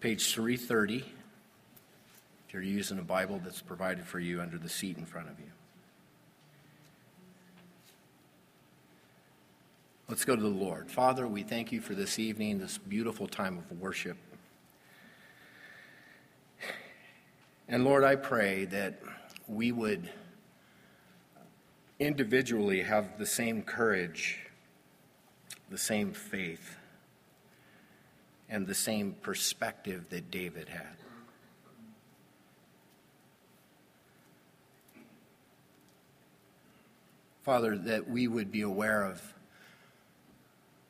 page 330, if you're using a Bible that's provided for you under the seat in front of you. Let's go to the Lord. Father, we thank you for this evening, this beautiful time of worship. And Lord, I pray that we would individually have the same courage, the same faith, and the same perspective that David had. Father, that we would be aware of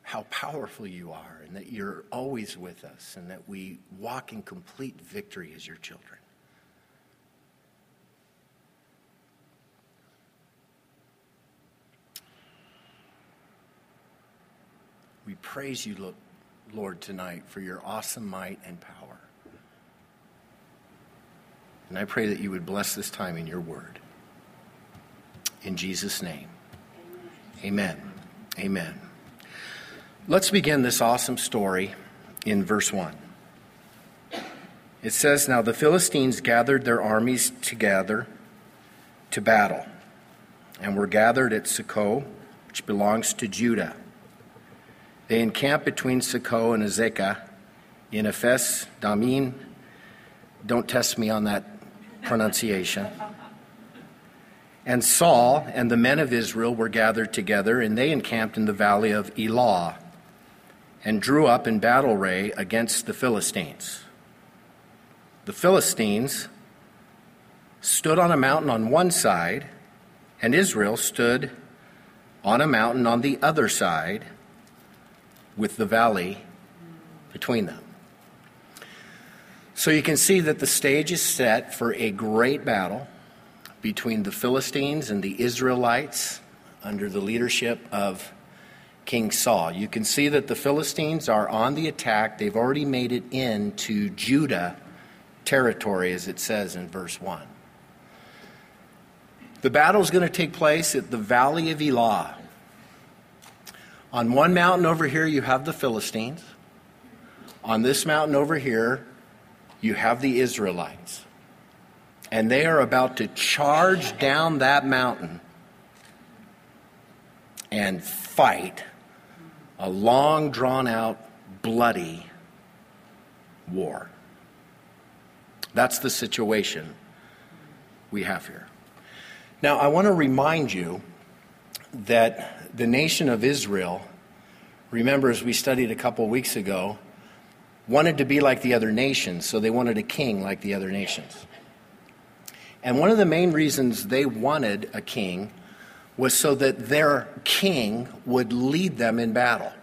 how powerful you are and that you're always with us and that we walk in complete victory as your children. We praise you, Lord, tonight for your awesome might and power. And I pray that you would bless this time in your word. In Jesus' name, amen. Amen. Let's begin this awesome story in verse 1. It says, Now the Philistines gathered their armies together to battle, and were gathered at Socoh, which belongs to Judah. They encamped between Socoh and Azekah in Ephes Dammim. Don't test me on that pronunciation. And Saul and the men of Israel were gathered together, and they encamped in the valley of Elah and drew up in battle array against the Philistines. The Philistines stood on a mountain on one side, and Israel stood on a mountain on the other side, with the valley between them. So you can see that the stage is set for a great battle between the Philistines and the Israelites under the leadership of King Saul. You can see that the Philistines are on the attack. They've already made it into Judah territory, as it says in verse 1. The battle is going to take place at the Valley of Elah. On one mountain over here, you have the Philistines. On this mountain over here, you have the Israelites. And they are about to charge down that mountain and fight a long, drawn out, bloody war. That's the situation we have here. Now, I want to remind you that the nation of Israel, remember as we studied a couple weeks ago, wanted to be like the other nations, so they wanted a king like the other nations. And one of the main reasons they wanted a king was so that their king would lead them in battle.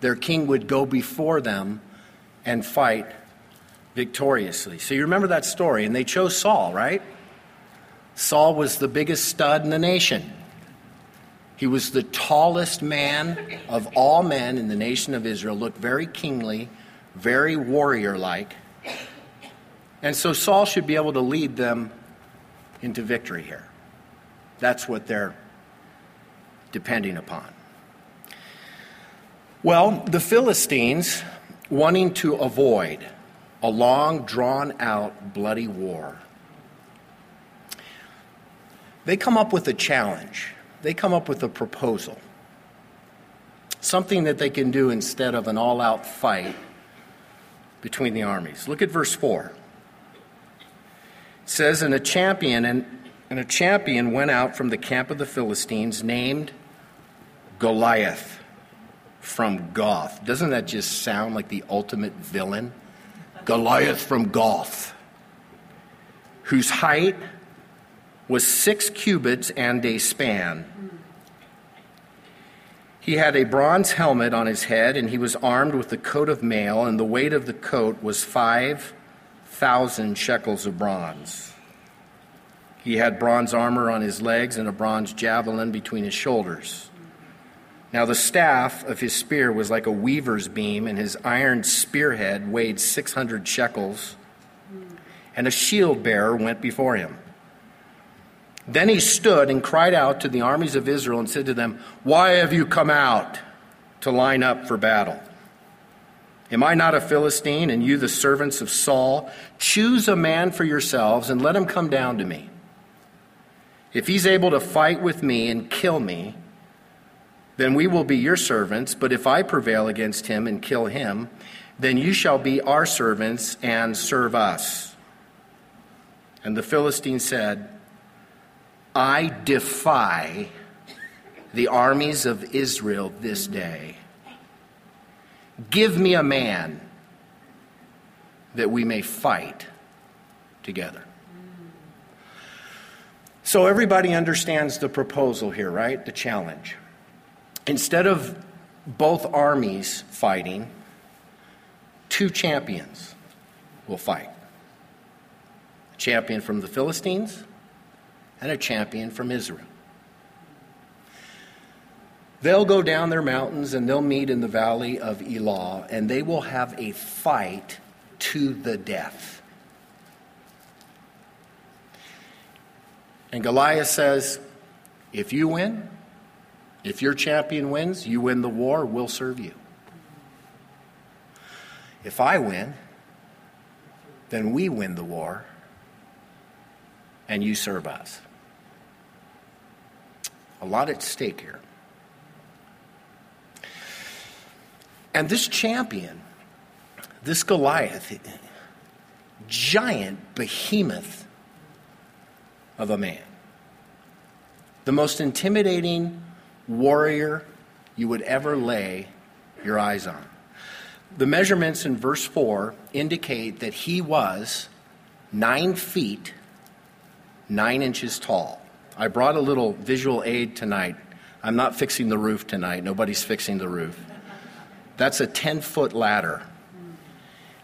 Their king would go before them and fight victoriously. So you remember that story, and they chose Saul, right? Saul was the biggest stud in the nation. He was the tallest man of all men in the nation of Israel, looked very kingly, very warrior like. And so Saul should be able to lead them into victory here. That's what they're depending upon. Well, the Philistines, wanting to avoid a long, drawn out, bloody war, they come up with a challenge. They come up with a proposal. Something that they can do instead of an all out fight between the armies. Look at verse 4. It says, And a champion and, and a champion went out from the camp of the Philistines named Goliath from Gath. Doesn't that just sound like the ultimate villain? Goliath from Gath, whose height was six cubits and a span. He had a bronze helmet on his head, and he was armed with a coat of mail, and the weight of the coat was 5,000 shekels of bronze. He had bronze armor on his legs and a bronze javelin between his shoulders. Now the staff of his spear was like a weaver's beam, and his iron spearhead weighed 600 shekels, and a shield bearer went before him. Then he stood and cried out to the armies of Israel and said to them, Why have you come out to line up for battle? Am I not a Philistine, and you the servants of Saul? Choose a man for yourselves and let him come down to me. If he's able to fight with me and kill me, then we will be your servants. But if I prevail against him and kill him, then you shall be our servants and serve us. And the Philistine said, I defy the armies of Israel this day. Give me a man that we may fight together. So everybody understands the proposal here, right? The challenge. Instead of both armies fighting, two champions will fight a champion from the Philistines and a champion from Israel. They'll go down their mountains and they'll meet in the valley of Elah, and they will have a fight to the death. And Goliath says, If you win, if your champion wins, you win the war, we'll serve you. If I win, then we win the war, and you serve us. A lot at stake here. And this champion, this Goliath, giant behemoth of a man, the most intimidating warrior you would ever lay your eyes on. The measurements in verse 4 indicate that he was nine feet, nine inches tall. I brought a little visual aid tonight. I'm not fixing the roof tonight. Nobody's fixing the roof. That's a 10 foot ladder.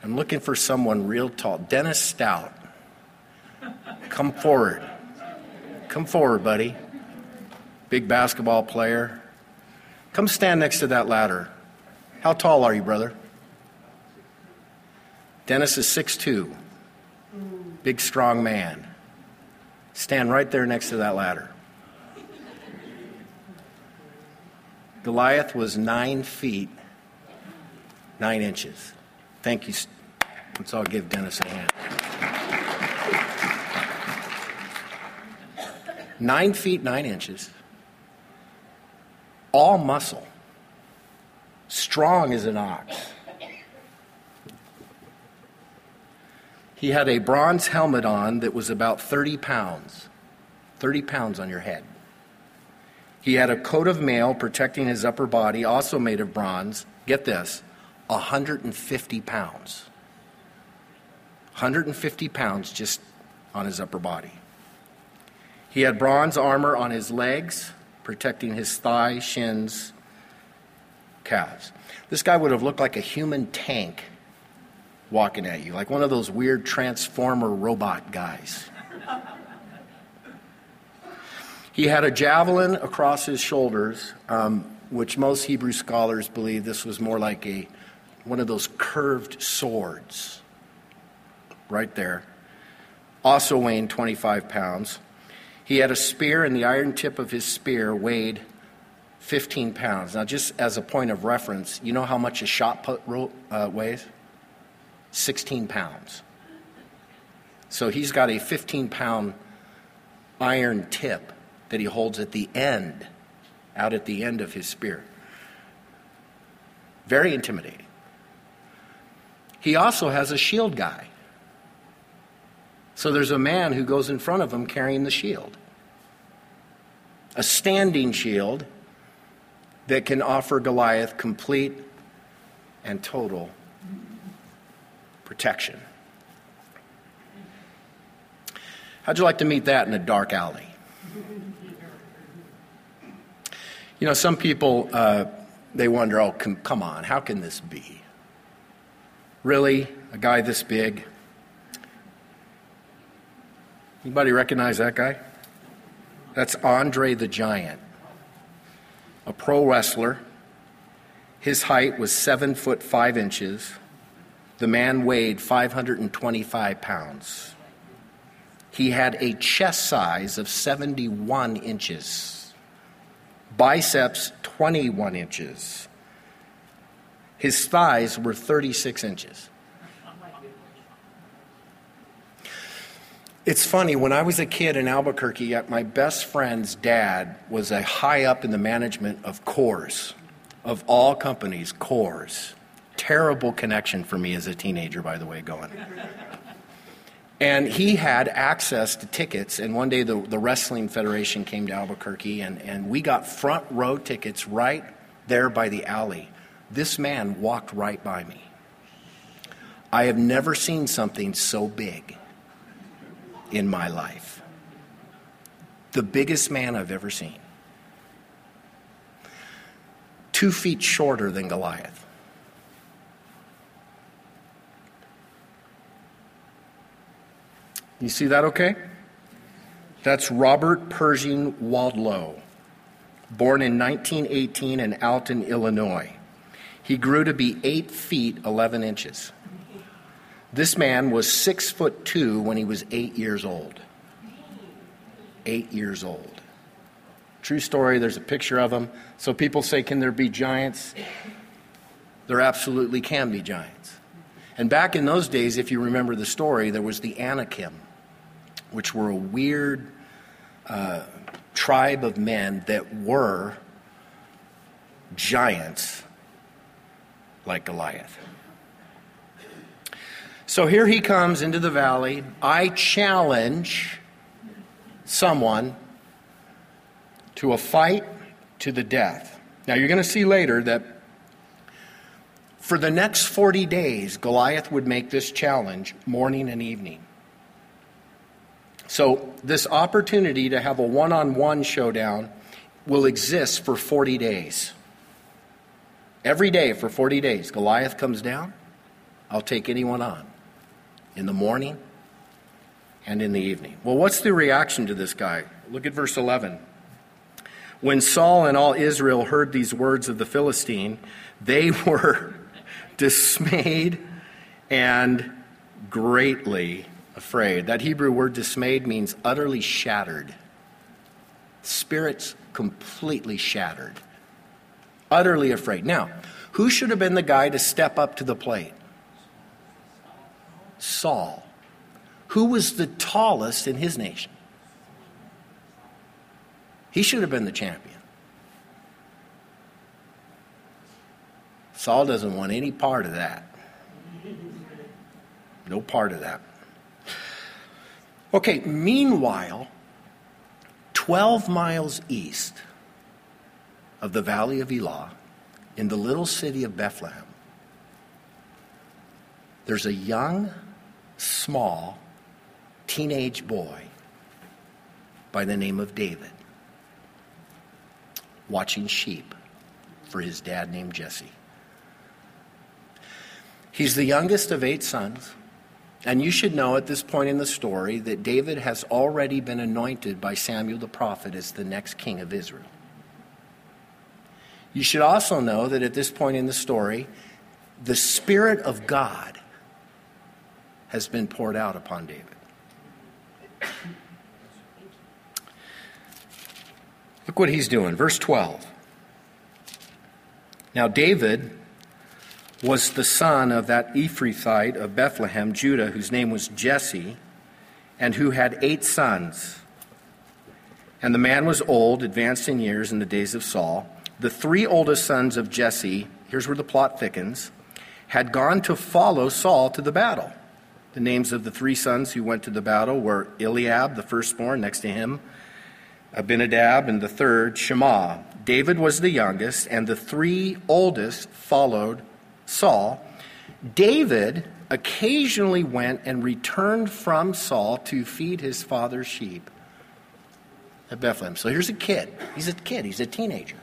I'm looking for someone real tall. Dennis Stout. Come forward. Come forward, buddy. Big basketball player. Come stand next to that ladder. How tall are you, brother? Dennis is 6'2. Big, strong man. Stand right there next to that ladder. Goliath was nine feet nine inches. Thank you. Let's all give Dennis a hand. Nine feet, nine inches, all muscle, strong as an ox. He had a bronze helmet on that was about 30 pounds. 30 pounds on your head. He had a coat of mail protecting his upper body, also made of bronze. Get this 150 pounds. 150 pounds just on his upper body. He had bronze armor on his legs, protecting his thigh, shins, calves. This guy would have looked like a human tank walking at you, like one of those weird transformer robot guys. he had a javelin across his shoulders, um, which most Hebrew scholars believe this was more like a one of those curved swords right there, also weighing 25 pounds. He had a spear, and the iron tip of his spear weighed 15 pounds. Now, just as a point of reference, you know how much a shot put uh, weighs? 16 pounds. So he's got a 15 pound iron tip that he holds at the end, out at the end of his spear. Very intimidating. He also has a shield guy. So there's a man who goes in front of him carrying the shield. A standing shield that can offer Goliath complete and total protection. How'd you like to meet that in a dark alley? You know, some people, uh, they wonder, oh, com- come on, how can this be? Really? A guy this big? Anybody recognize that guy? That's Andre the Giant, a pro wrestler. His height was seven foot five inches. The man weighed 525 pounds. He had a chest size of 71 inches, biceps 21 inches, His thighs were 36 inches. It's funny, when I was a kid in Albuquerque, my best friend's dad was a high up in the management of Coors, of all companies, Coors. Terrible connection for me as a teenager, by the way, going. And he had access to tickets, and one day the, the Wrestling Federation came to Albuquerque, and, and we got front row tickets right there by the alley. This man walked right by me. I have never seen something so big in my life. The biggest man I've ever seen. Two feet shorter than Goliath. You see that okay? That's Robert Pershing Wadlow, born in 1918 in Alton, Illinois. He grew to be 8 feet 11 inches. This man was six foot two when he was eight years old. Eight years old. True story, there's a picture of him. So people say, can there be giants? There absolutely can be giants. And back in those days, if you remember the story, there was the Anakim, which were a weird uh, tribe of men that were giants like Goliath. So here he comes into the valley. I challenge someone to a fight to the death. Now you're going to see later that for the next 40 days, Goliath would make this challenge morning and evening. So, this opportunity to have a one on one showdown will exist for 40 days. Every day for 40 days, Goliath comes down, I'll take anyone on in the morning and in the evening. Well, what's the reaction to this guy? Look at verse 11. When Saul and all Israel heard these words of the Philistine, they were dismayed and greatly afraid. That Hebrew word dismayed means utterly shattered. Spirits completely shattered. Utterly afraid. Now, who should have been the guy to step up to the plate? Saul, who was the tallest in his nation. He should have been the champion. Saul doesn't want any part of that. No part of that. Okay, meanwhile, 12 miles east of the valley of Elah, in the little city of Bethlehem, there's a young small teenage boy by the name of David watching sheep for his dad named Jesse. He's the youngest of eight sons. And you should know at this point in the story that David has already been anointed by Samuel the prophet as the next king of Israel. You should also know that at this point in the story, the Spirit of God has been poured out upon David. Look what he's doing. Verse 12. Now, David was the son of that Ephrathite of Bethlehem, Judah, whose name was Jesse, and who had eight sons. And the man was old, advanced in years in the days of Saul. The three oldest sons of Jesse, here's where the plot thickens, had gone to follow Saul to the battle. The names of the three sons who went to the battle were Eliab, the firstborn, next to him, Abinadab, and the third, Shammah. David was the youngest, and the three oldest followed Saul. David occasionally went and returned from Saul to feed his father's sheep at Bethlehem. So here's a kid. He's a kid, he's a teenager.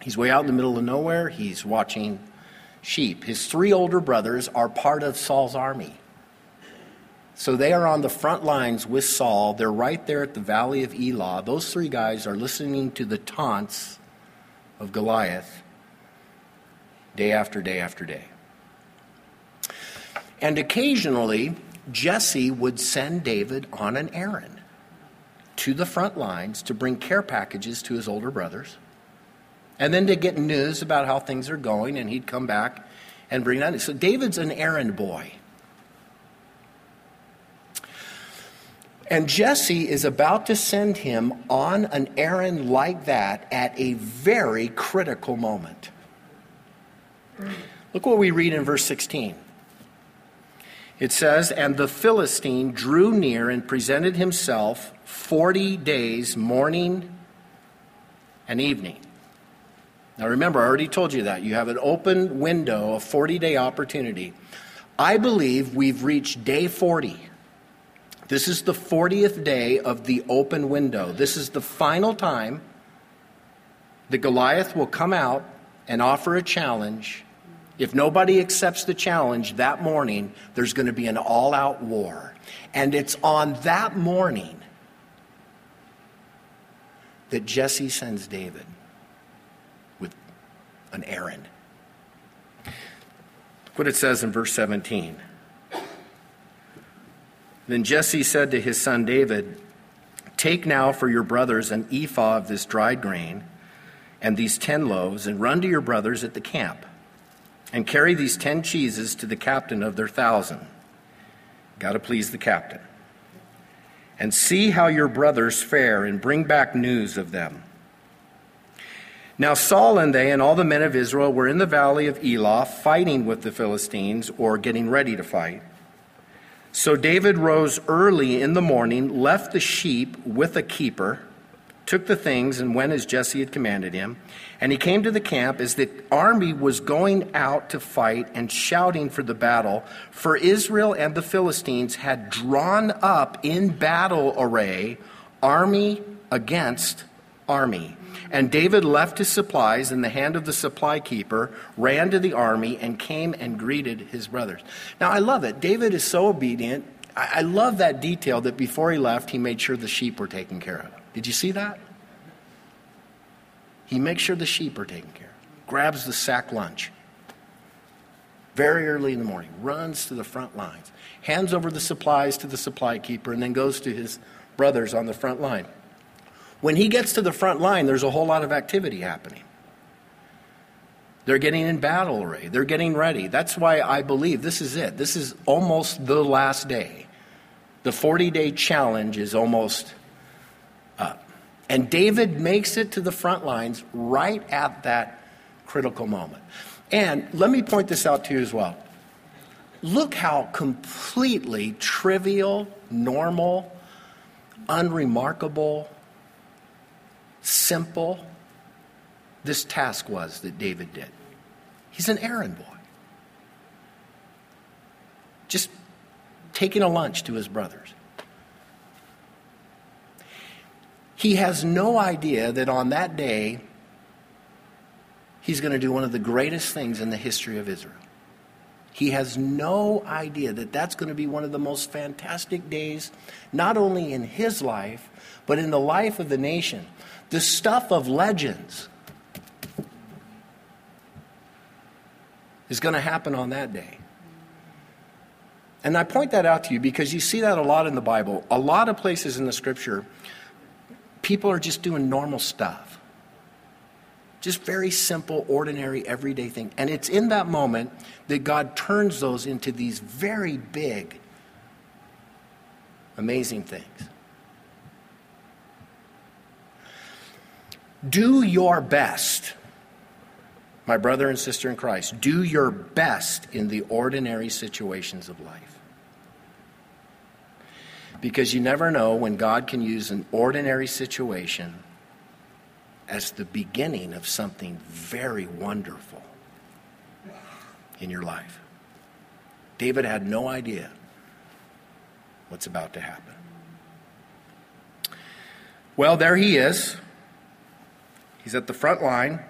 He's way out in the middle of nowhere. He's watching sheep. His three older brothers are part of Saul's army. So they are on the front lines with Saul. They're right there at the valley of Elah. Those three guys are listening to the taunts of Goliath day after day after day. And occasionally, Jesse would send David on an errand to the front lines to bring care packages to his older brothers and then to get news about how things are going, and he'd come back and bring that. So David's an errand boy. And Jesse is about to send him on an errand like that at a very critical moment. Look what we read in verse 16. It says, And the Philistine drew near and presented himself 40 days, morning and evening. Now remember, I already told you that. You have an open window, a 40 day opportunity. I believe we've reached day 40. This is the 40th day of the open window. This is the final time that Goliath will come out and offer a challenge. If nobody accepts the challenge that morning, there's going to be an all out war. And it's on that morning that Jesse sends David with an errand. Look what it says in verse 17. Then Jesse said to his son David, Take now for your brothers an ephah of this dried grain and these ten loaves, and run to your brothers at the camp, and carry these ten cheeses to the captain of their thousand. Got to please the captain. And see how your brothers fare, and bring back news of them. Now Saul and they and all the men of Israel were in the valley of Elah, fighting with the Philistines, or getting ready to fight. So David rose early in the morning, left the sheep with a keeper, took the things, and went as Jesse had commanded him. And he came to the camp as the army was going out to fight and shouting for the battle. For Israel and the Philistines had drawn up in battle array, army against army. And David left his supplies in the hand of the supply keeper, ran to the army, and came and greeted his brothers. Now, I love it. David is so obedient. I love that detail that before he left, he made sure the sheep were taken care of. Did you see that? He makes sure the sheep are taken care of, grabs the sack lunch very early in the morning, runs to the front lines, hands over the supplies to the supply keeper, and then goes to his brothers on the front line. When he gets to the front line, there's a whole lot of activity happening. They're getting in battle array. They're getting ready. That's why I believe this is it. This is almost the last day. The 40 day challenge is almost. And David makes it to the front lines right at that critical moment. And let me point this out to you as well. Look how completely trivial, normal, unremarkable, simple this task was that David did. He's an errand boy. Just taking a lunch to his brothers. He has no idea that on that day, he's going to do one of the greatest things in the history of Israel. He has no idea that that's going to be one of the most fantastic days, not only in his life, but in the life of the nation the stuff of legends is going to happen on that day. And I point that out to you because you see that a lot in the Bible. A lot of places in the scripture, people are just doing normal stuff. Just very simple, ordinary, everyday thing. And it's in that moment that God turns those into these very big, amazing things. Do your best, my brother and sister in Christ. Do your best in the ordinary situations of life. Because you never know when God can use an ordinary situation as the beginning of something very wonderful in your life. David had no idea what's about to happen. Well, there he is. He's at the front line.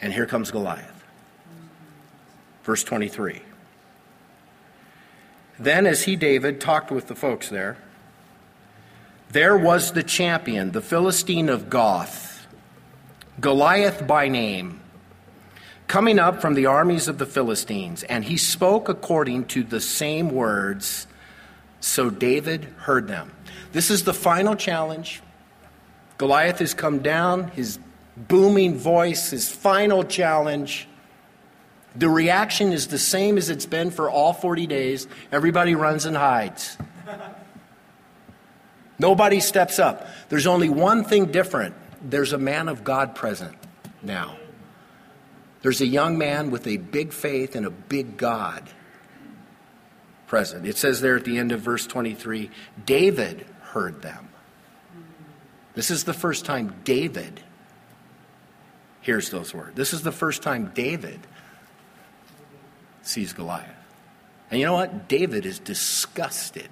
And here comes Goliath. Verse 23. Then, as he, David, talked with the folks there, there was the champion, the Philistine of Gath, Goliath by name, coming up from the armies of the Philistines, and he spoke according to the same words, so David heard them. This is the final challenge. Goliath has come down, his booming voice, his final challenge. The reaction is the same as it's been for all 40 days. Everybody runs and hides. Nobody steps up. There's only one thing different there's a man of God present now. There's a young man with a big faith and a big God present. It says there at the end of verse 23 David heard them. This is the first time David hears those words. This is the first time David sees Goliath. And you know what? David is disgusted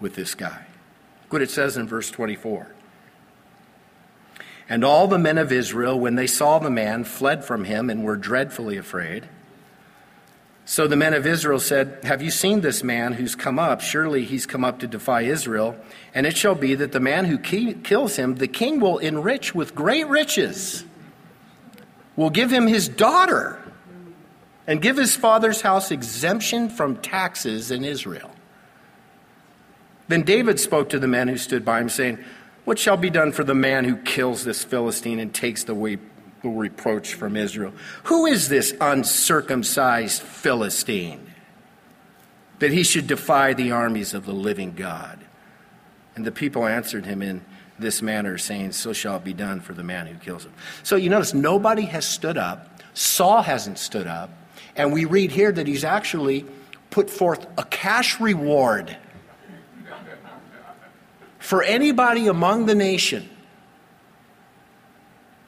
with this guy. Look what it says in verse 24. And all the men of Israel, when they saw the man, fled from him and were dreadfully afraid. So the men of Israel said, Have you seen this man who's come up? Surely he's come up to defy Israel. And it shall be that the man who kills him, the king will enrich with great riches, will give him his daughter, and give his father's house exemption from taxes in Israel. Then David spoke to the men who stood by him, saying, What shall be done for the man who kills this Philistine and takes the reproach from Israel? Who is this uncircumcised Philistine that he should defy the armies of the living God? And the people answered him in this manner, saying, So shall it be done for the man who kills him. So you notice nobody has stood up. Saul hasn't stood up. And we read here that he's actually put forth a cash reward for anybody among the nation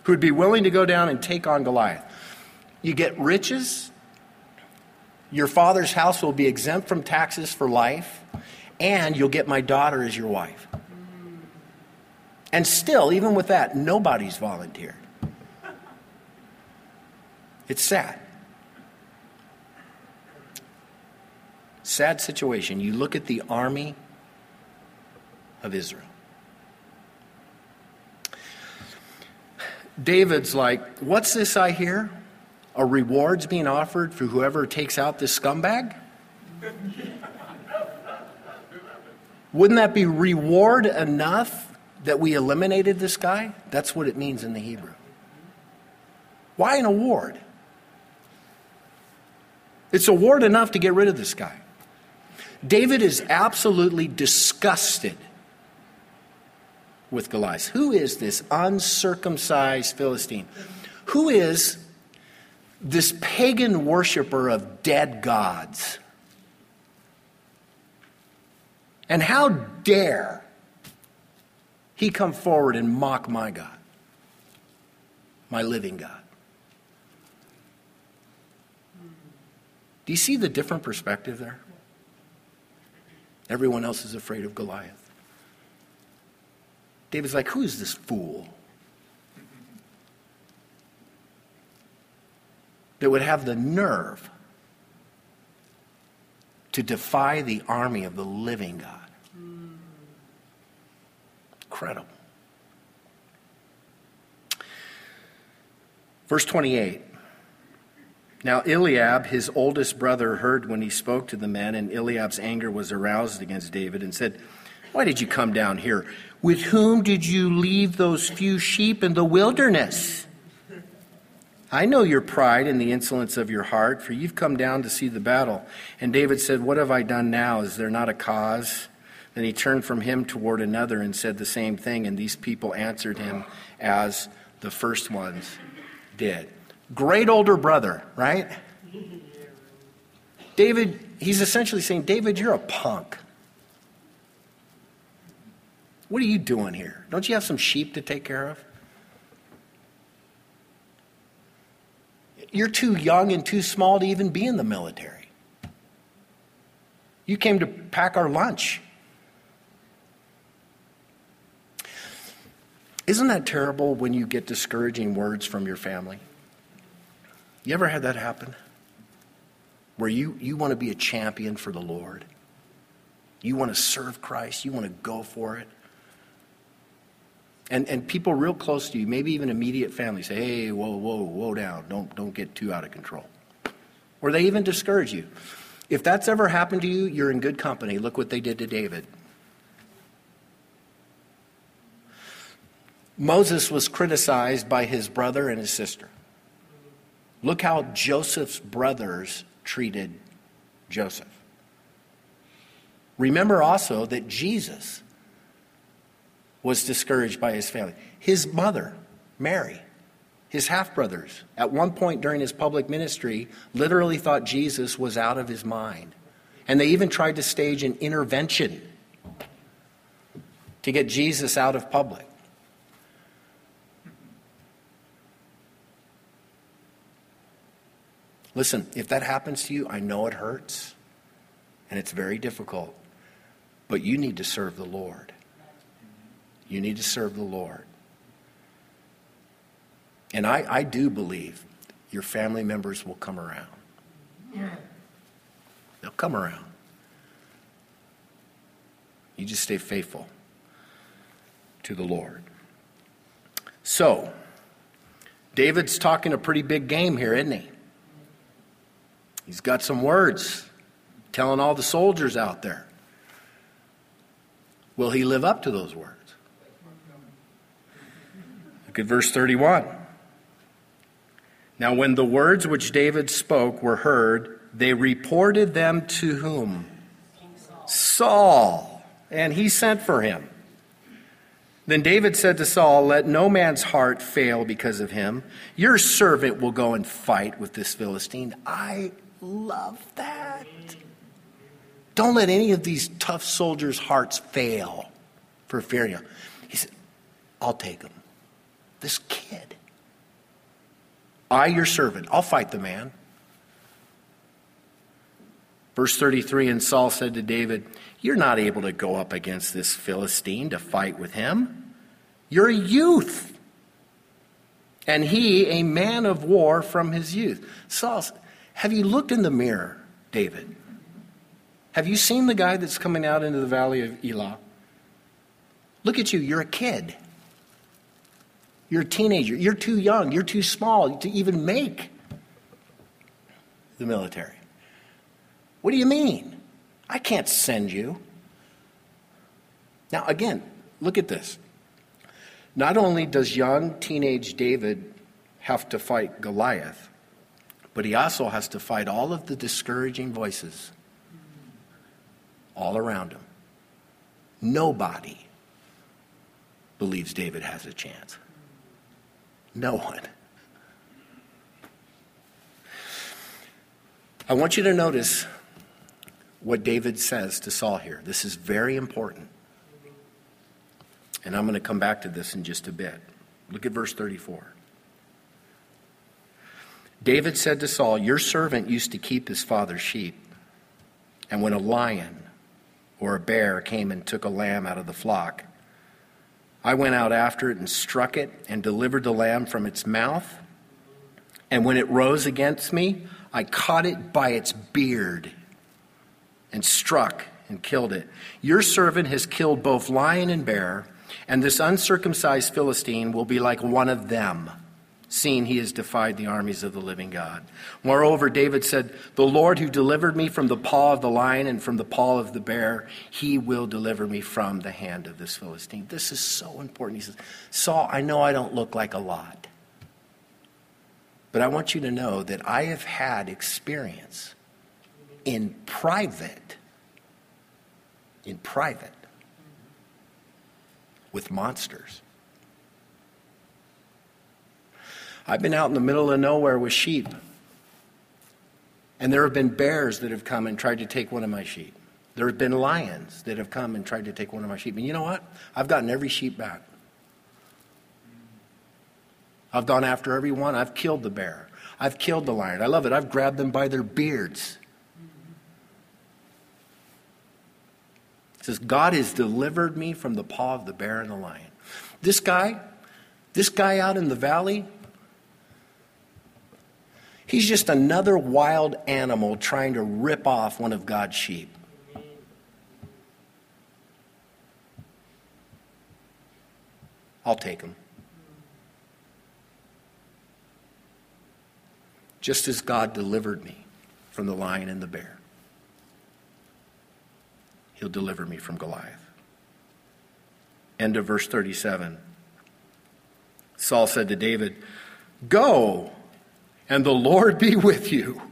who would be willing to go down and take on Goliath. You get riches, your father's house will be exempt from taxes for life, and you'll get my daughter as your wife. And still, even with that, nobody's volunteered. It's sad. Sad situation. You look at the army of Israel. David's like, What's this I hear? A reward's being offered for whoever takes out this scumbag? Wouldn't that be reward enough that we eliminated this guy? That's what it means in the Hebrew. Why an award? It's award enough to get rid of this guy. David is absolutely disgusted with Goliath. Who is this uncircumcised Philistine? Who is this pagan worshiper of dead gods? And how dare he come forward and mock my God, my living God? Do you see the different perspective there? Everyone else is afraid of Goliath. David's like, Who is this fool? That would have the nerve to defy the army of the living God. Incredible. Verse 28. Now Eliab, his oldest brother, heard when he spoke to the men, and Eliab's anger was aroused against David and said, Why did you come down here? With whom did you leave those few sheep in the wilderness? I know your pride and the insolence of your heart, for you've come down to see the battle. And David said, What have I done now? Is there not a cause? Then he turned from him toward another and said the same thing, and these people answered him as the first ones did. Great older brother, right? David, he's essentially saying, David, you're a punk. What are you doing here? Don't you have some sheep to take care of? You're too young and too small to even be in the military. You came to pack our lunch. Isn't that terrible when you get discouraging words from your family? You ever had that happen? Where you, you want to be a champion for the Lord, you want to serve Christ, you want to go for it, and, and people real close to you, maybe even immediate family, say, hey, whoa, whoa, whoa down. Don't, don't get too out of control. Or they even discourage you. If that's ever happened to you, you're in good company. Look what they did to David. Moses was criticized by his brother and his sister. Look how Joseph's brothers treated Joseph. Remember also that Jesus was discouraged by his family. His mother, Mary, his half brothers, at one point during his public ministry, literally thought Jesus was out of his mind. And they even tried to stage an intervention to get Jesus out of public. Listen, if that happens to you, I know it hurts and it's very difficult, but you need to serve the Lord. You need to serve the Lord. And I, I do believe your family members will come around. They'll come around. You just stay faithful to the Lord. So, David's talking a pretty big game here, isn't he? He's got some words telling all the soldiers out there. Will he live up to those words? Look at verse 31. Now, when the words which David spoke were heard, they reported them to whom? Saul. Saul. And he sent for him. Then David said to Saul, Let no man's heart fail because of him. Your servant will go and fight with this Philistine. I love that. Don't let any of these tough soldiers' hearts fail for fearing him. He said, I'll take him. This kid. I, your servant, I'll fight the man. Verse 33 And Saul said to David, You're not able to go up against this Philistine to fight with him. You're a youth. And he, a man of war from his youth. Saul, have you looked in the mirror, David? Have you seen the guy that's coming out into the valley of Elah? Look at you, you're a kid. You're a teenager. You're too young. You're too small to even make the military. What do you mean? I can't send you. Now, again, look at this. Not only does young teenage David have to fight Goliath, but he also has to fight all of the discouraging voices all around him. Nobody believes David has a chance. No one. I want you to notice what David says to Saul here. This is very important. And I'm going to come back to this in just a bit. Look at verse 34. David said to Saul, Your servant used to keep his father's sheep. And when a lion or a bear came and took a lamb out of the flock, I went out after it and struck it and delivered the lamb from its mouth. And when it rose against me, I caught it by its beard and struck and killed it. Your servant has killed both lion and bear, and this uncircumcised Philistine will be like one of them seeing he has defied the armies of the living God. Moreover, David said, The Lord who delivered me from the paw of the lion and from the paw of the bear, he will deliver me from the hand of this Philistine. This is so important. He says, Saul, I know I don't look like a lot, but I want you to know that I have had experience in private, in private, with monsters. I've been out in the middle of nowhere with sheep. And there have been bears that have come and tried to take one of my sheep. There have been lions that have come and tried to take one of my sheep. And you know what? I've gotten every sheep back. I've gone after every one. I've killed the bear. I've killed the lion. I love it. I've grabbed them by their beards. It says, God has delivered me from the paw of the bear and the lion. This guy, this guy out in the valley, He's just another wild animal trying to rip off one of God's sheep. I'll take him. Just as God delivered me from the lion and the bear, He'll deliver me from Goliath. End of verse 37. Saul said to David, Go, and the Lord be with you.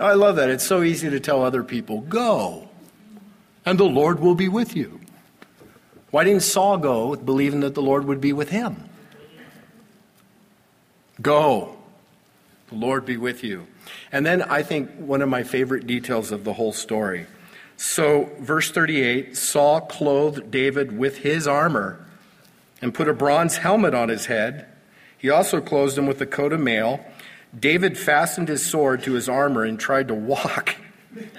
I love that. It's so easy to tell other people, Go, and the Lord will be with you. Why didn't Saul go believing that the Lord would be with him? Go, the Lord be with you. And then I think one of my favorite details of the whole story. So, verse 38 Saul clothed David with his armor and put a bronze helmet on his head. He also clothed him with a coat of mail. David fastened his sword to his armor and tried to walk,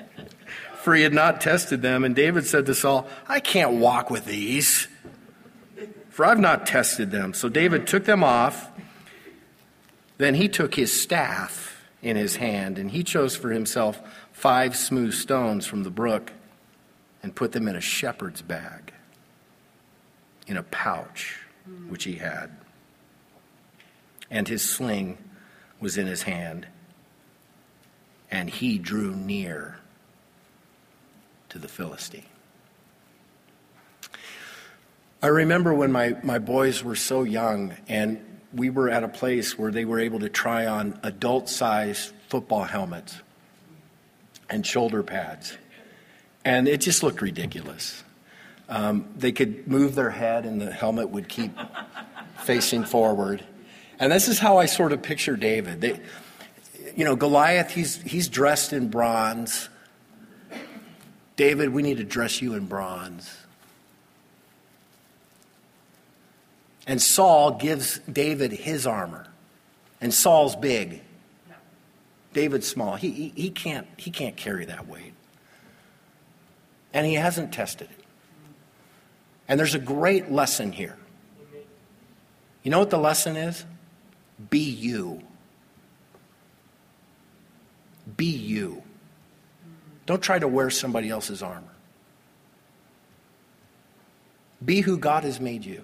for he had not tested them. And David said to Saul, I can't walk with these, for I've not tested them. So David took them off. Then he took his staff in his hand, and he chose for himself five smooth stones from the brook and put them in a shepherd's bag in a pouch which he had. And his sling was in his hand. And he drew near to the Philistine. I remember when my, my boys were so young, and we were at a place where they were able to try on adult sized football helmets and shoulder pads. And it just looked ridiculous. Um, they could move their head and the helmet would keep facing forward. And this is how I sort of picture David. They, you know, Goliath, he's, he's dressed in bronze. David, we need to dress you in bronze. And Saul gives David his armor. And Saul's big. David's small. He, he, he, can't, he can't carry that weight. And he hasn't tested it. And there's a great lesson here. You know what the lesson is? Be you. Be you. Don't try to wear somebody else's armor. Be who God has made you.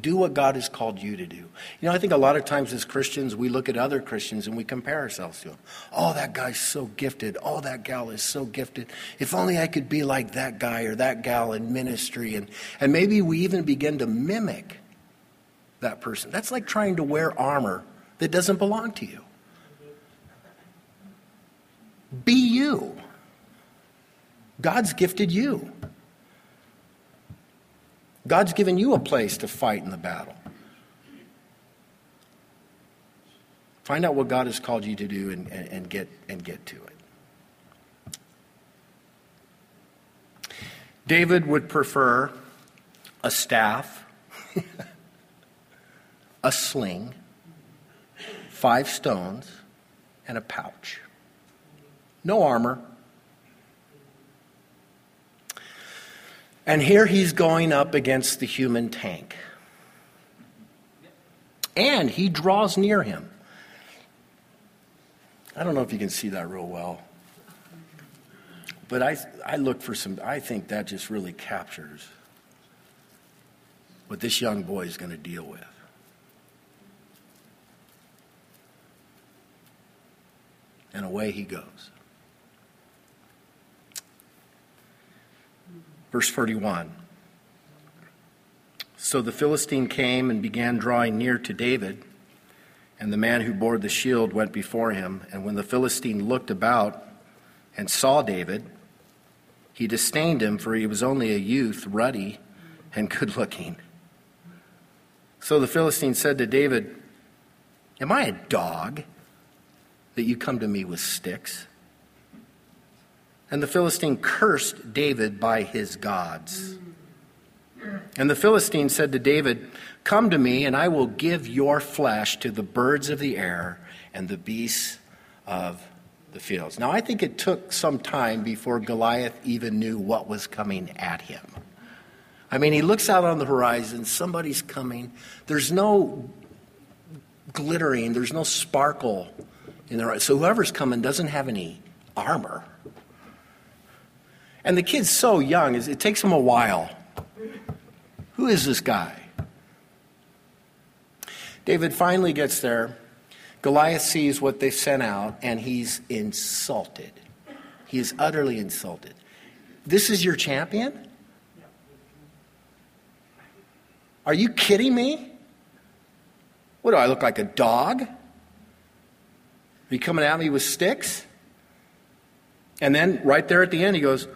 Do what God has called you to do. You know, I think a lot of times as Christians, we look at other Christians and we compare ourselves to them. Oh, that guy's so gifted. Oh, that gal is so gifted. If only I could be like that guy or that gal in ministry. And, and maybe we even begin to mimic that person. That's like trying to wear armor that doesn't belong to you. Be you. God's gifted you. God's given you a place to fight in the battle. Find out what God has called you to do and, and, and get, and get to it. David would prefer a staff, a sling, five stones, and a pouch. No armor, And here he's going up against the human tank. And he draws near him. I don't know if you can see that real well. But I, I look for some, I think that just really captures what this young boy is going to deal with. And away he goes. Verse 41. So the Philistine came and began drawing near to David, and the man who bore the shield went before him. And when the Philistine looked about and saw David, he disdained him, for he was only a youth, ruddy and good looking. So the Philistine said to David, Am I a dog that you come to me with sticks? And the Philistine cursed David by his gods. And the Philistine said to David, Come to me, and I will give your flesh to the birds of the air and the beasts of the fields. Now, I think it took some time before Goliath even knew what was coming at him. I mean, he looks out on the horizon, somebody's coming. There's no glittering, there's no sparkle in the So whoever's coming doesn't have any armor. And the kid's so young, it takes him a while. Who is this guy? David finally gets there. Goliath sees what they've sent out, and he's insulted. He is utterly insulted. This is your champion? Are you kidding me? What do I look like, a dog? You coming at me with sticks? And then right there at the end, he goes,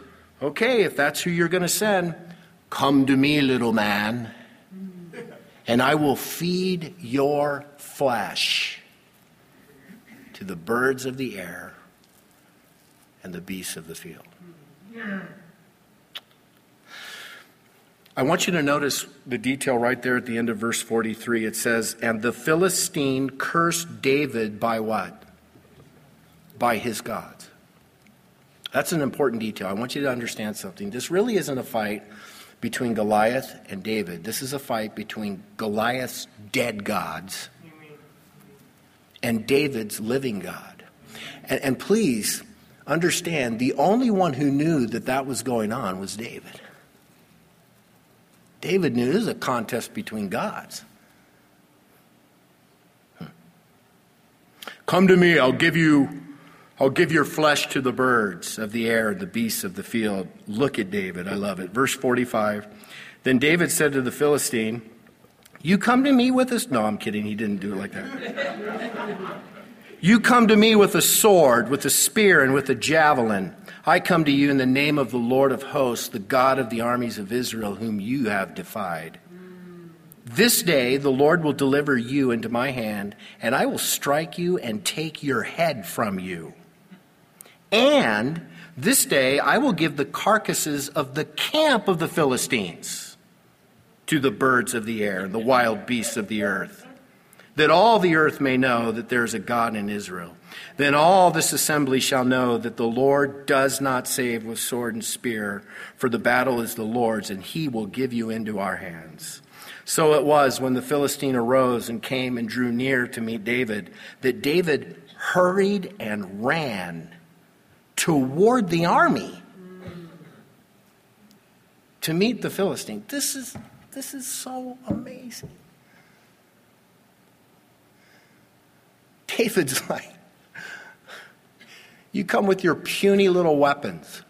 Okay, if that's who you're going to send, come to me, little man, and I will feed your flesh to the birds of the air and the beasts of the field. I want you to notice the detail right there at the end of verse 43. It says, And the Philistine cursed David by what? By his gods. That's an important detail. I want you to understand something. This really isn't a fight between Goliath and David. This is a fight between Goliath's dead gods and David's living God. And, and please understand the only one who knew that that was going on was David. David knew this is a contest between gods. Come to me, I'll give you I'll give your flesh to the birds of the air, the beasts of the field. Look at David. I love it. Verse 45. Then David said to the Philistine, You come to me with this. No, I'm kidding. He didn't do it like that. you come to me with a sword, with a spear, and with a javelin. I come to you in the name of the Lord of hosts, the God of the armies of Israel, whom you have defied. This day the Lord will deliver you into my hand, and I will strike you and take your head from you. And this day I will give the carcasses of the camp of the Philistines to the birds of the air and the wild beasts of the earth, that all the earth may know that there is a God in Israel. Then all this assembly shall know that the Lord does not save with sword and spear, for the battle is the Lord's, and he will give you into our hands. So it was when the Philistine arose and came and drew near to meet David, that David hurried and ran toward the army to meet the Philistine. This is, this is so amazing. David's like, You come with your puny little weapons.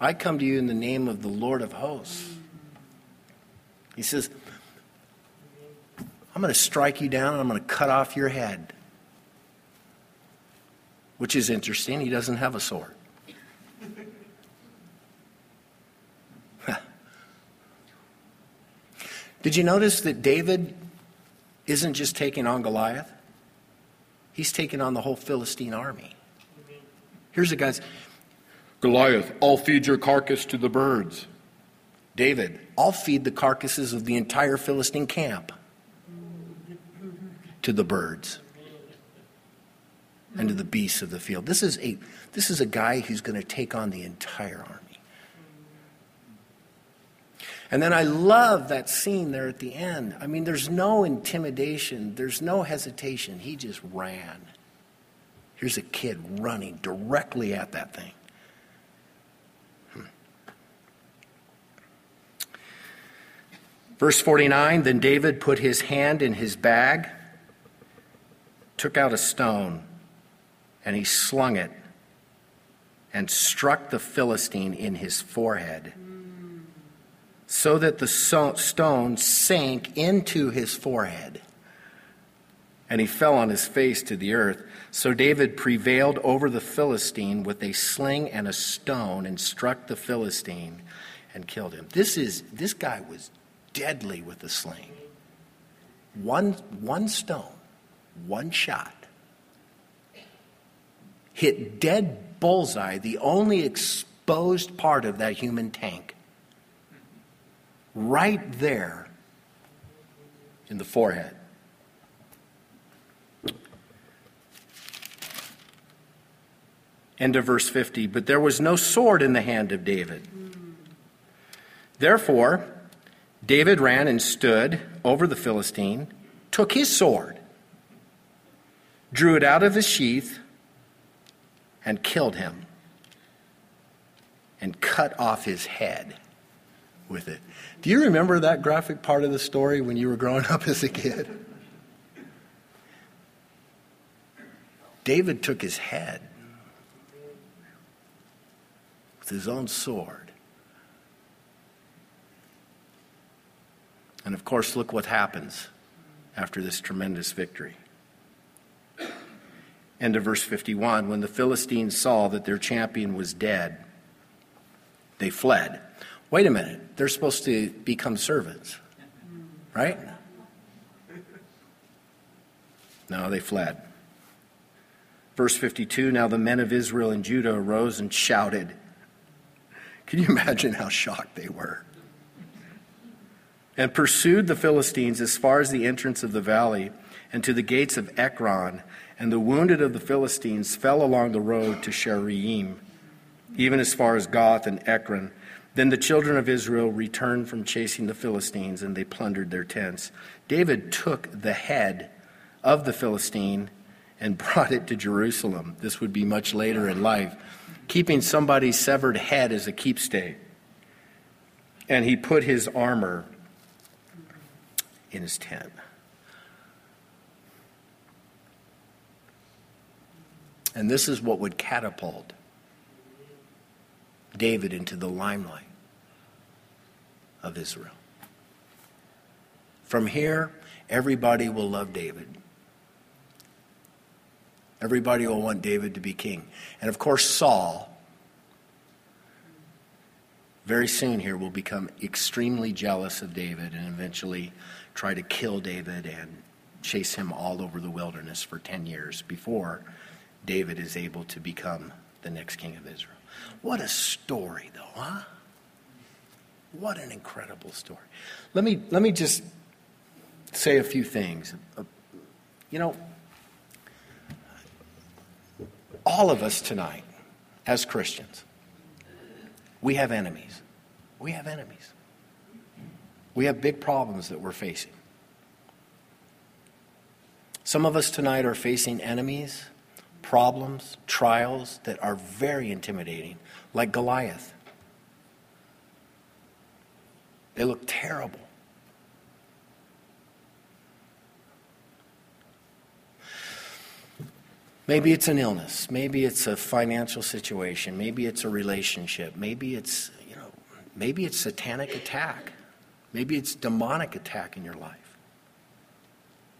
I come to you in the name of the Lord of hosts. He says, I'm going to strike you down and I'm going to cut off your head which is interesting. He doesn't have a sword. Did you notice that David isn't just taking on Goliath? He's taking on the whole Philistine army. Here's the guy's Goliath, I'll feed your carcass to the birds. David, I'll feed the carcasses of the entire Philistine camp to the birds and to the beasts of the field. This is a, this is a guy who's going to take on the entire army. And then I love that scene there at the end. I mean, there's no intimidation, there's no hesitation. He just ran. Here's a kid running directly at that thing. Hmm. Verse 49 Then David put his hand in his bag, took out a stone and he slung it and struck the Philistine in his forehead, so that the stone sank into his forehead, and he fell on his face to the earth. So David prevailed over the Philistine with a sling and a stone, and struck the Philistine and killed him. This is this guy was deadly with the sling. One one stone, one shot hit dead bullseye, the only exposed part of that human tank, right there in the forehead. End of verse 50. But there was no sword in the hand of David. Therefore, David ran and stood over the Philistine, took his sword, drew it out of his sheath, and killed him and cut off his head with it. Do you remember that graphic part of the story when you were growing up as a kid? David took his head with his own sword. And of course, look what happens after this tremendous victory. End of verse 51 When the Philistines saw that their champion was dead, they fled. Wait a minute, they're supposed to become servants, right? No, they fled. Verse 52 Now the men of Israel and Judah arose and shouted. Can you imagine how shocked they were? And pursued the Philistines as far as the entrance of the valley and to the gates of Ekron. And the wounded of the Philistines fell along the road to Shaaraim, even as far as Gath and Ekron. Then the children of Israel returned from chasing the Philistines, and they plundered their tents. David took the head of the Philistine and brought it to Jerusalem. This would be much later in life, keeping somebody's severed head as a keepsake. And he put his armor in his tent. And this is what would catapult David into the limelight of Israel. From here, everybody will love David. Everybody will want David to be king. And of course, Saul, very soon here, will become extremely jealous of David and eventually try to kill David and chase him all over the wilderness for 10 years before David is able to become the next king of Israel. What a story, though, huh? What an incredible story. Let me, let me just say a few things. You know, all of us tonight, as Christians, we have enemies. We have enemies. We have big problems that we're facing. Some of us tonight are facing enemies, problems, trials that are very intimidating, like Goliath. They look terrible. Maybe it's an illness. Maybe it's a financial situation. Maybe it's a relationship. Maybe it's, you know, maybe it's satanic attack. Maybe it's demonic attack in your life.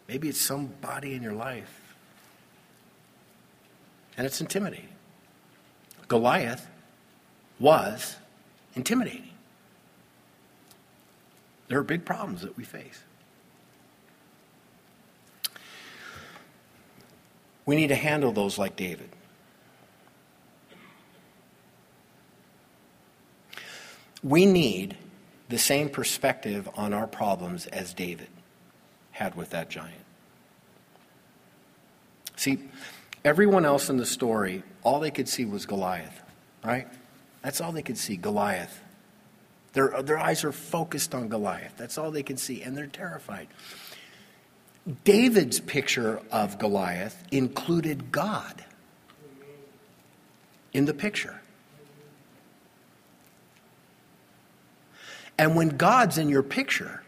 Maybe it's somebody in your life. And it's intimidating. Goliath was intimidating. There are big problems that we face. We need to handle those like David. We need the same perspective on our problems as David had with that giant. See, everyone else in the story, all they could see was Goliath, right? That's all they could see Goliath. Their, their eyes are focused on Goliath. That's all they can see, and they're terrified. David's picture of Goliath included God in the picture. And when God's in your picture,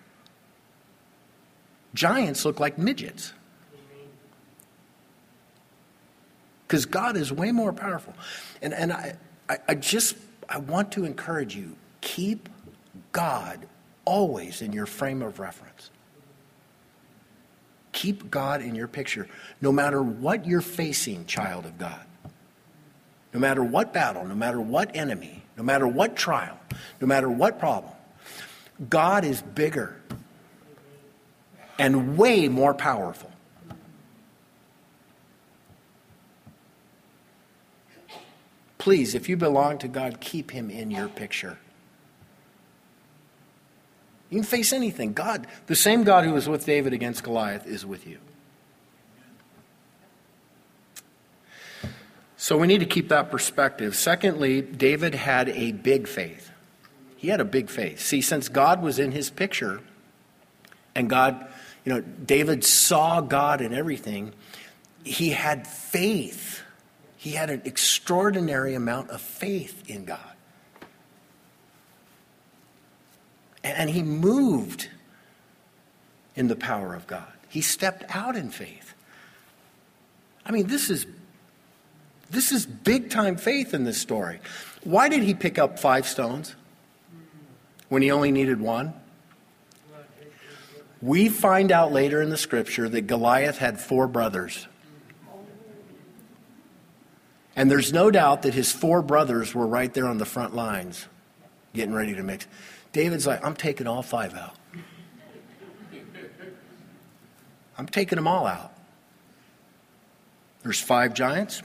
giants look like midgets. Because God is way more powerful. And, and I, I, I just I want to encourage you keep God always in your frame of reference. Keep God in your picture, no matter what you're facing, child of God. No matter what battle, no matter what enemy, no matter what trial, no matter what problem, God is bigger and way more powerful. Please, if you belong to God, keep him in your picture. You can face anything. God, the same God who was with David against Goliath, is with you. So we need to keep that perspective. Secondly, David had a big faith. He had a big faith. See, since God was in his picture, and God, you know, David saw God in everything, he had faith. He had an extraordinary amount of faith in God. And he moved in the power of God. He stepped out in faith. I mean, this is this is big time faith in this story. Why did he pick up five stones when he only needed one? We find out later in the scripture that Goliath had four brothers. And there's no doubt that his four brothers were right there on the front lines getting ready to mix. David's like, I'm taking all five out. I'm taking them all out. There's five giants.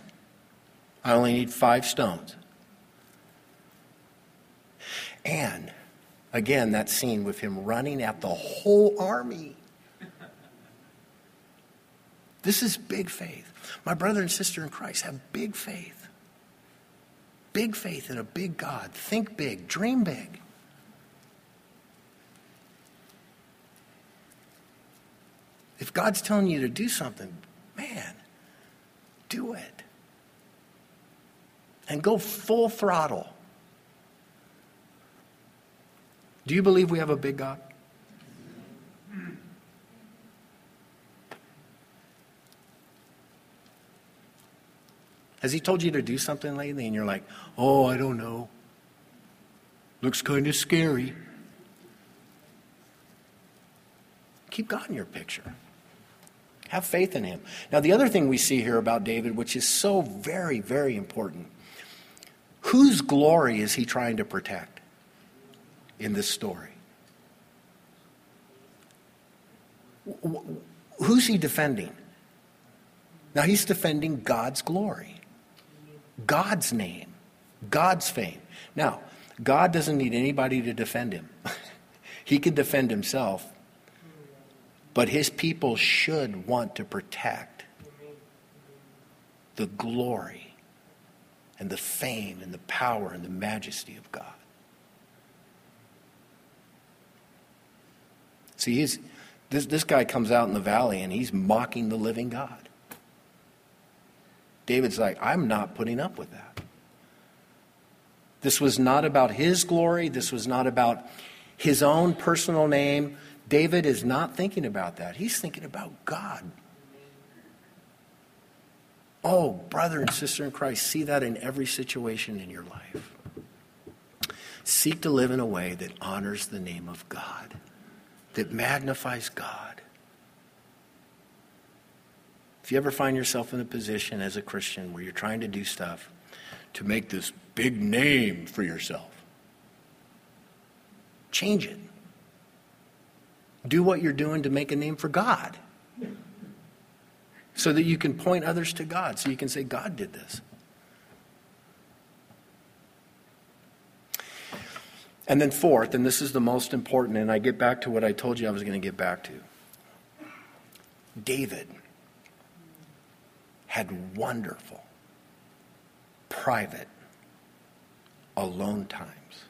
I only need five stones. And again, that scene with him running at the whole army. This is big faith. My brother and sister in Christ have big faith. Big faith in a big God. Think big, dream big. If God's telling you to do something, man, do it. And go full throttle. Do you believe we have a big God? Has he told you to do something lately and you're like, oh, I don't know? Looks kind of scary. Keep God in your picture. Have faith in him. Now, the other thing we see here about David, which is so very, very important whose glory is he trying to protect in this story? Who's he defending? Now, he's defending God's glory. God's name, God's fame. Now, God doesn't need anybody to defend him. he can defend himself, but his people should want to protect the glory and the fame and the power and the majesty of God. See, he's, this, this guy comes out in the valley and he's mocking the living God. David's like, I'm not putting up with that. This was not about his glory. This was not about his own personal name. David is not thinking about that. He's thinking about God. Oh, brother and sister in Christ, see that in every situation in your life. Seek to live in a way that honors the name of God, that magnifies God. If you ever find yourself in a position as a Christian where you're trying to do stuff to make this big name for yourself, change it. Do what you're doing to make a name for God so that you can point others to God, so you can say, God did this. And then, fourth, and this is the most important, and I get back to what I told you I was going to get back to David had wonderful, private, alone times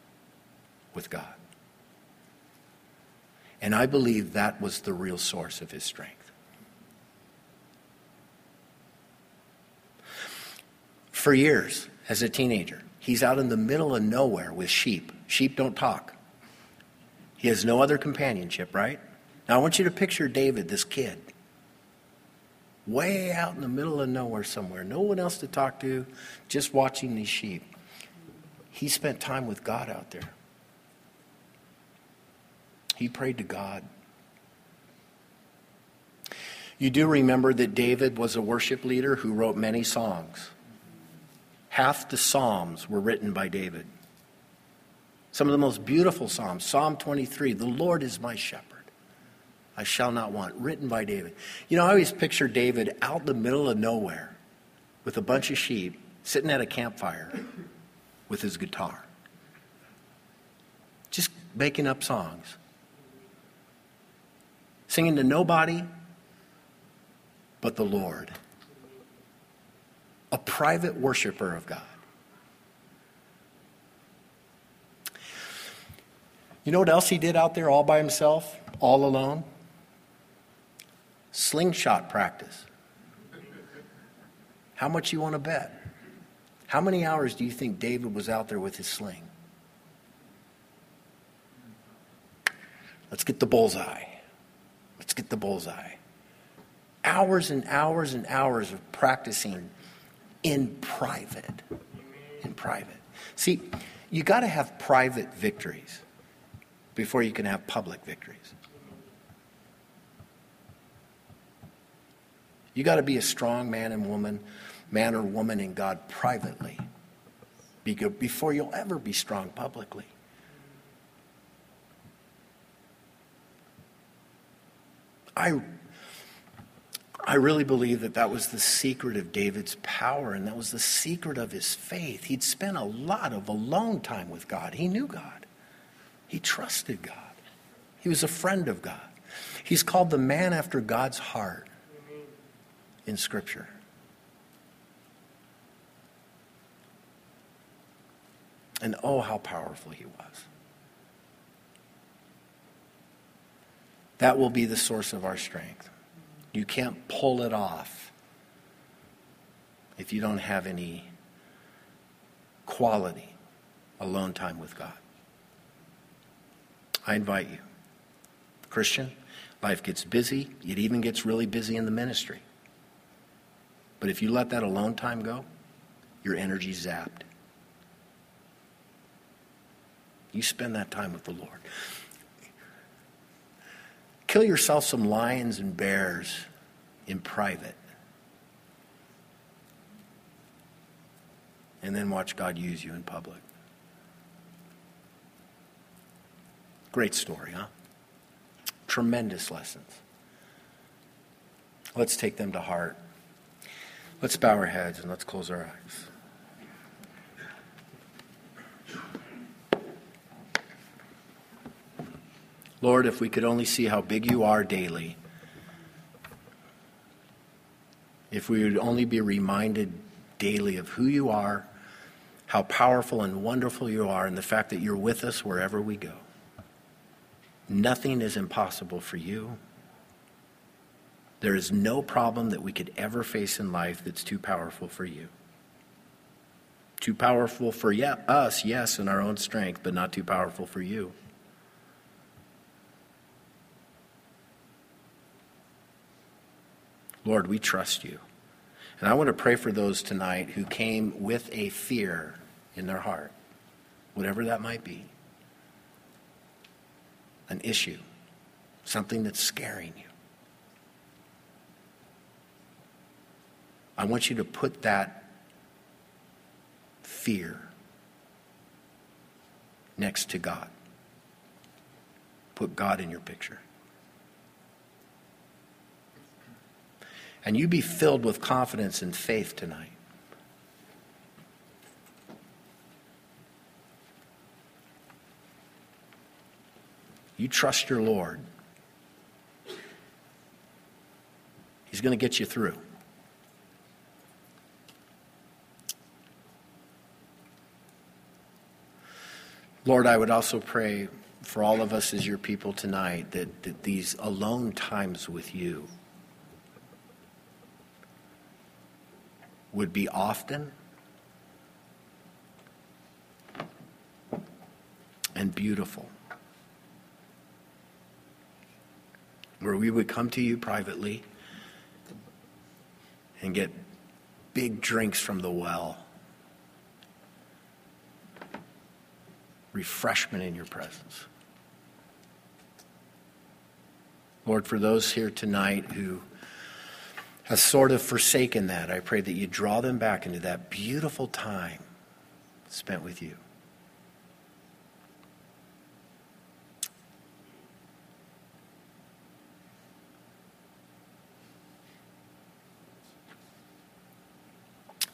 with God. And I believe that was the real source of his strength. For years, as a teenager, he's out in the middle of nowhere with sheep. Sheep don't talk. He has no other companionship, right? Now I want you to picture David, this kid way out in the middle of nowhere somewhere, no one else to talk to, just watching these sheep. He spent time with God out there. He prayed to God. You do remember that David was a worship leader who wrote many songs. Half the Psalms were written by David. Some of the most beautiful Psalms. Psalm 23 The Lord is my shepherd. I shall not want, written by David. You know, I always picture David out in the middle of nowhere with a bunch of sheep sitting at a campfire with his guitar, just making up songs, singing to nobody but the Lord, a private worshiper of God. You know what else he did out there all by himself, all alone? Slingshot practice. How much you want to bet? How many hours do you think David was out there with his sling? Let's get the bullseye. Let's get the bullseye. Hours and hours and hours of practicing in private. In private. See, you got to have private victories before you can have public victories. You got to be a strong man and woman, man or woman in God privately before you'll ever be strong publicly. I, I really believe that that was the secret of David's power, and that was the secret of his faith. He'd spent a lot of alone time with God. He knew God, he trusted God, he was a friend of God. He's called the man after God's heart in Scripture. And oh, how powerful he was. That will be the source of our strength. You can't pull it off if you don't have any quality alone time with God. I invite you. Christian, life gets busy. It even gets really busy in the ministry. But if you let that alone time go, your energy's zapped. You spend that time with the Lord. Kill yourself some lions and bears in private. And then watch God use you in public. Great story, huh? Tremendous lessons. Let's take them to heart. Let's bow our heads and let's close our eyes. Lord, if we could only see how big you are daily, if we would only be reminded daily of who you are, how powerful and wonderful you are, and the fact that you're with us wherever we go. Nothing is impossible for you. There is no problem that we could ever face in life that's too powerful for you. Too powerful for us, yes, in our own strength, but not too powerful for you. Lord, we trust you. And I want to pray for those tonight who came with a fear in their heart, whatever that might be an issue, something that's scaring you. I want you to put that fear next to God. Put God in your picture. And you be filled with confidence and faith tonight. You trust your Lord. He's going to get you through. Lord, I would also pray for all of us as your people tonight that, that these alone times with you would be often and beautiful. Where we would come to you privately and get big drinks from the well, refreshment in your presence. Lord, for those here tonight who have sort of forsaken that, I pray that you draw them back into that beautiful time spent with you.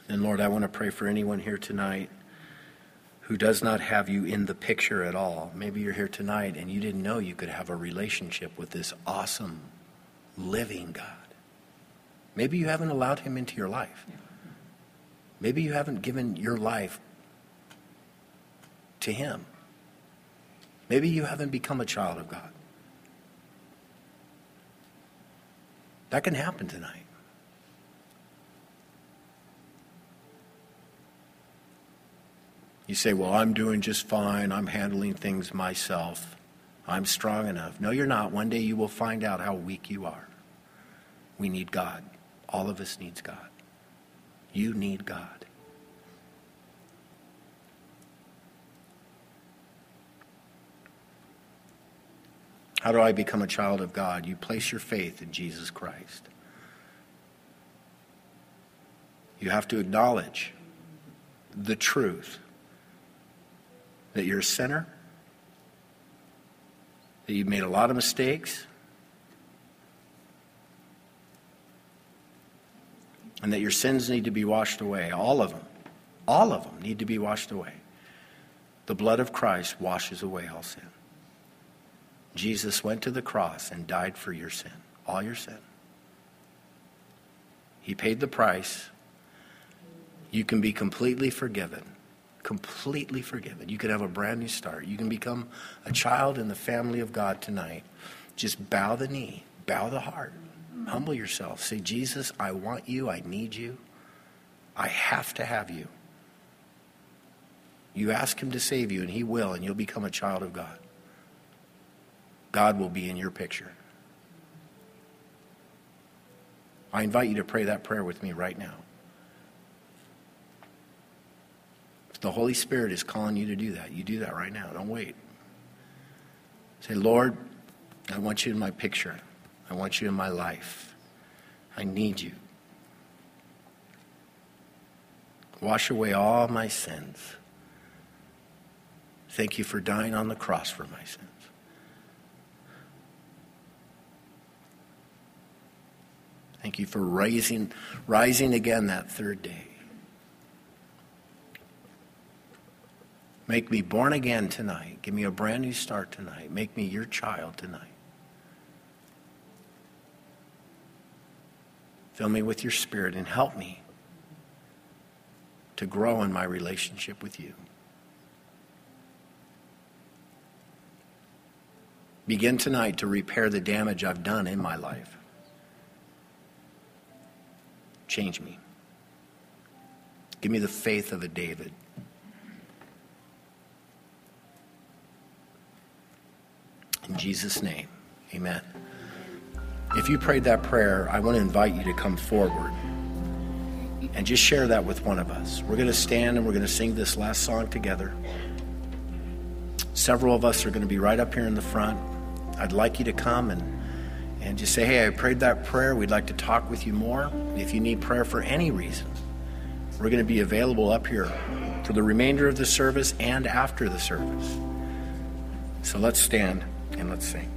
And Lord, I want to pray for anyone here tonight who does not have you in the picture at all. Maybe you're here tonight and you didn't know you could have a relationship with this awesome, living God. Maybe you haven't allowed him into your life. Maybe you haven't given your life to him. Maybe you haven't become a child of God. That can happen tonight. You say, Well, I'm doing just fine. I'm handling things myself. I'm strong enough. No, you're not. One day you will find out how weak you are. We need God. All of us needs God. You need God. How do I become a child of God? You place your faith in Jesus Christ. You have to acknowledge the truth that you're a sinner, that you've made a lot of mistakes, and that your sins need to be washed away. All of them. All of them need to be washed away. The blood of Christ washes away all sin. Jesus went to the cross and died for your sin, all your sin. He paid the price. You can be completely forgiven. Completely forgiven. You can have a brand new start. You can become a child in the family of God tonight. Just bow the knee, bow the heart, humble yourself. Say, Jesus, I want you. I need you. I have to have you. You ask Him to save you, and He will, and you'll become a child of God. God will be in your picture. I invite you to pray that prayer with me right now. The Holy Spirit is calling you to do that, you do that right now. Don't wait. Say, Lord, I want you in my picture. I want you in my life. I need you. Wash away all my sins. Thank you for dying on the cross for my sins. Thank you for rising, rising again that third day. Make me born again tonight. Give me a brand new start tonight. Make me your child tonight. Fill me with your spirit and help me to grow in my relationship with you. Begin tonight to repair the damage I've done in my life. Change me. Give me the faith of a David. In Jesus' name, amen. If you prayed that prayer, I want to invite you to come forward and just share that with one of us. We're going to stand and we're going to sing this last song together. Several of us are going to be right up here in the front. I'd like you to come and, and just say, hey, I prayed that prayer. We'd like to talk with you more. If you need prayer for any reason, we're going to be available up here for the remainder of the service and after the service. So let's stand and let's sing.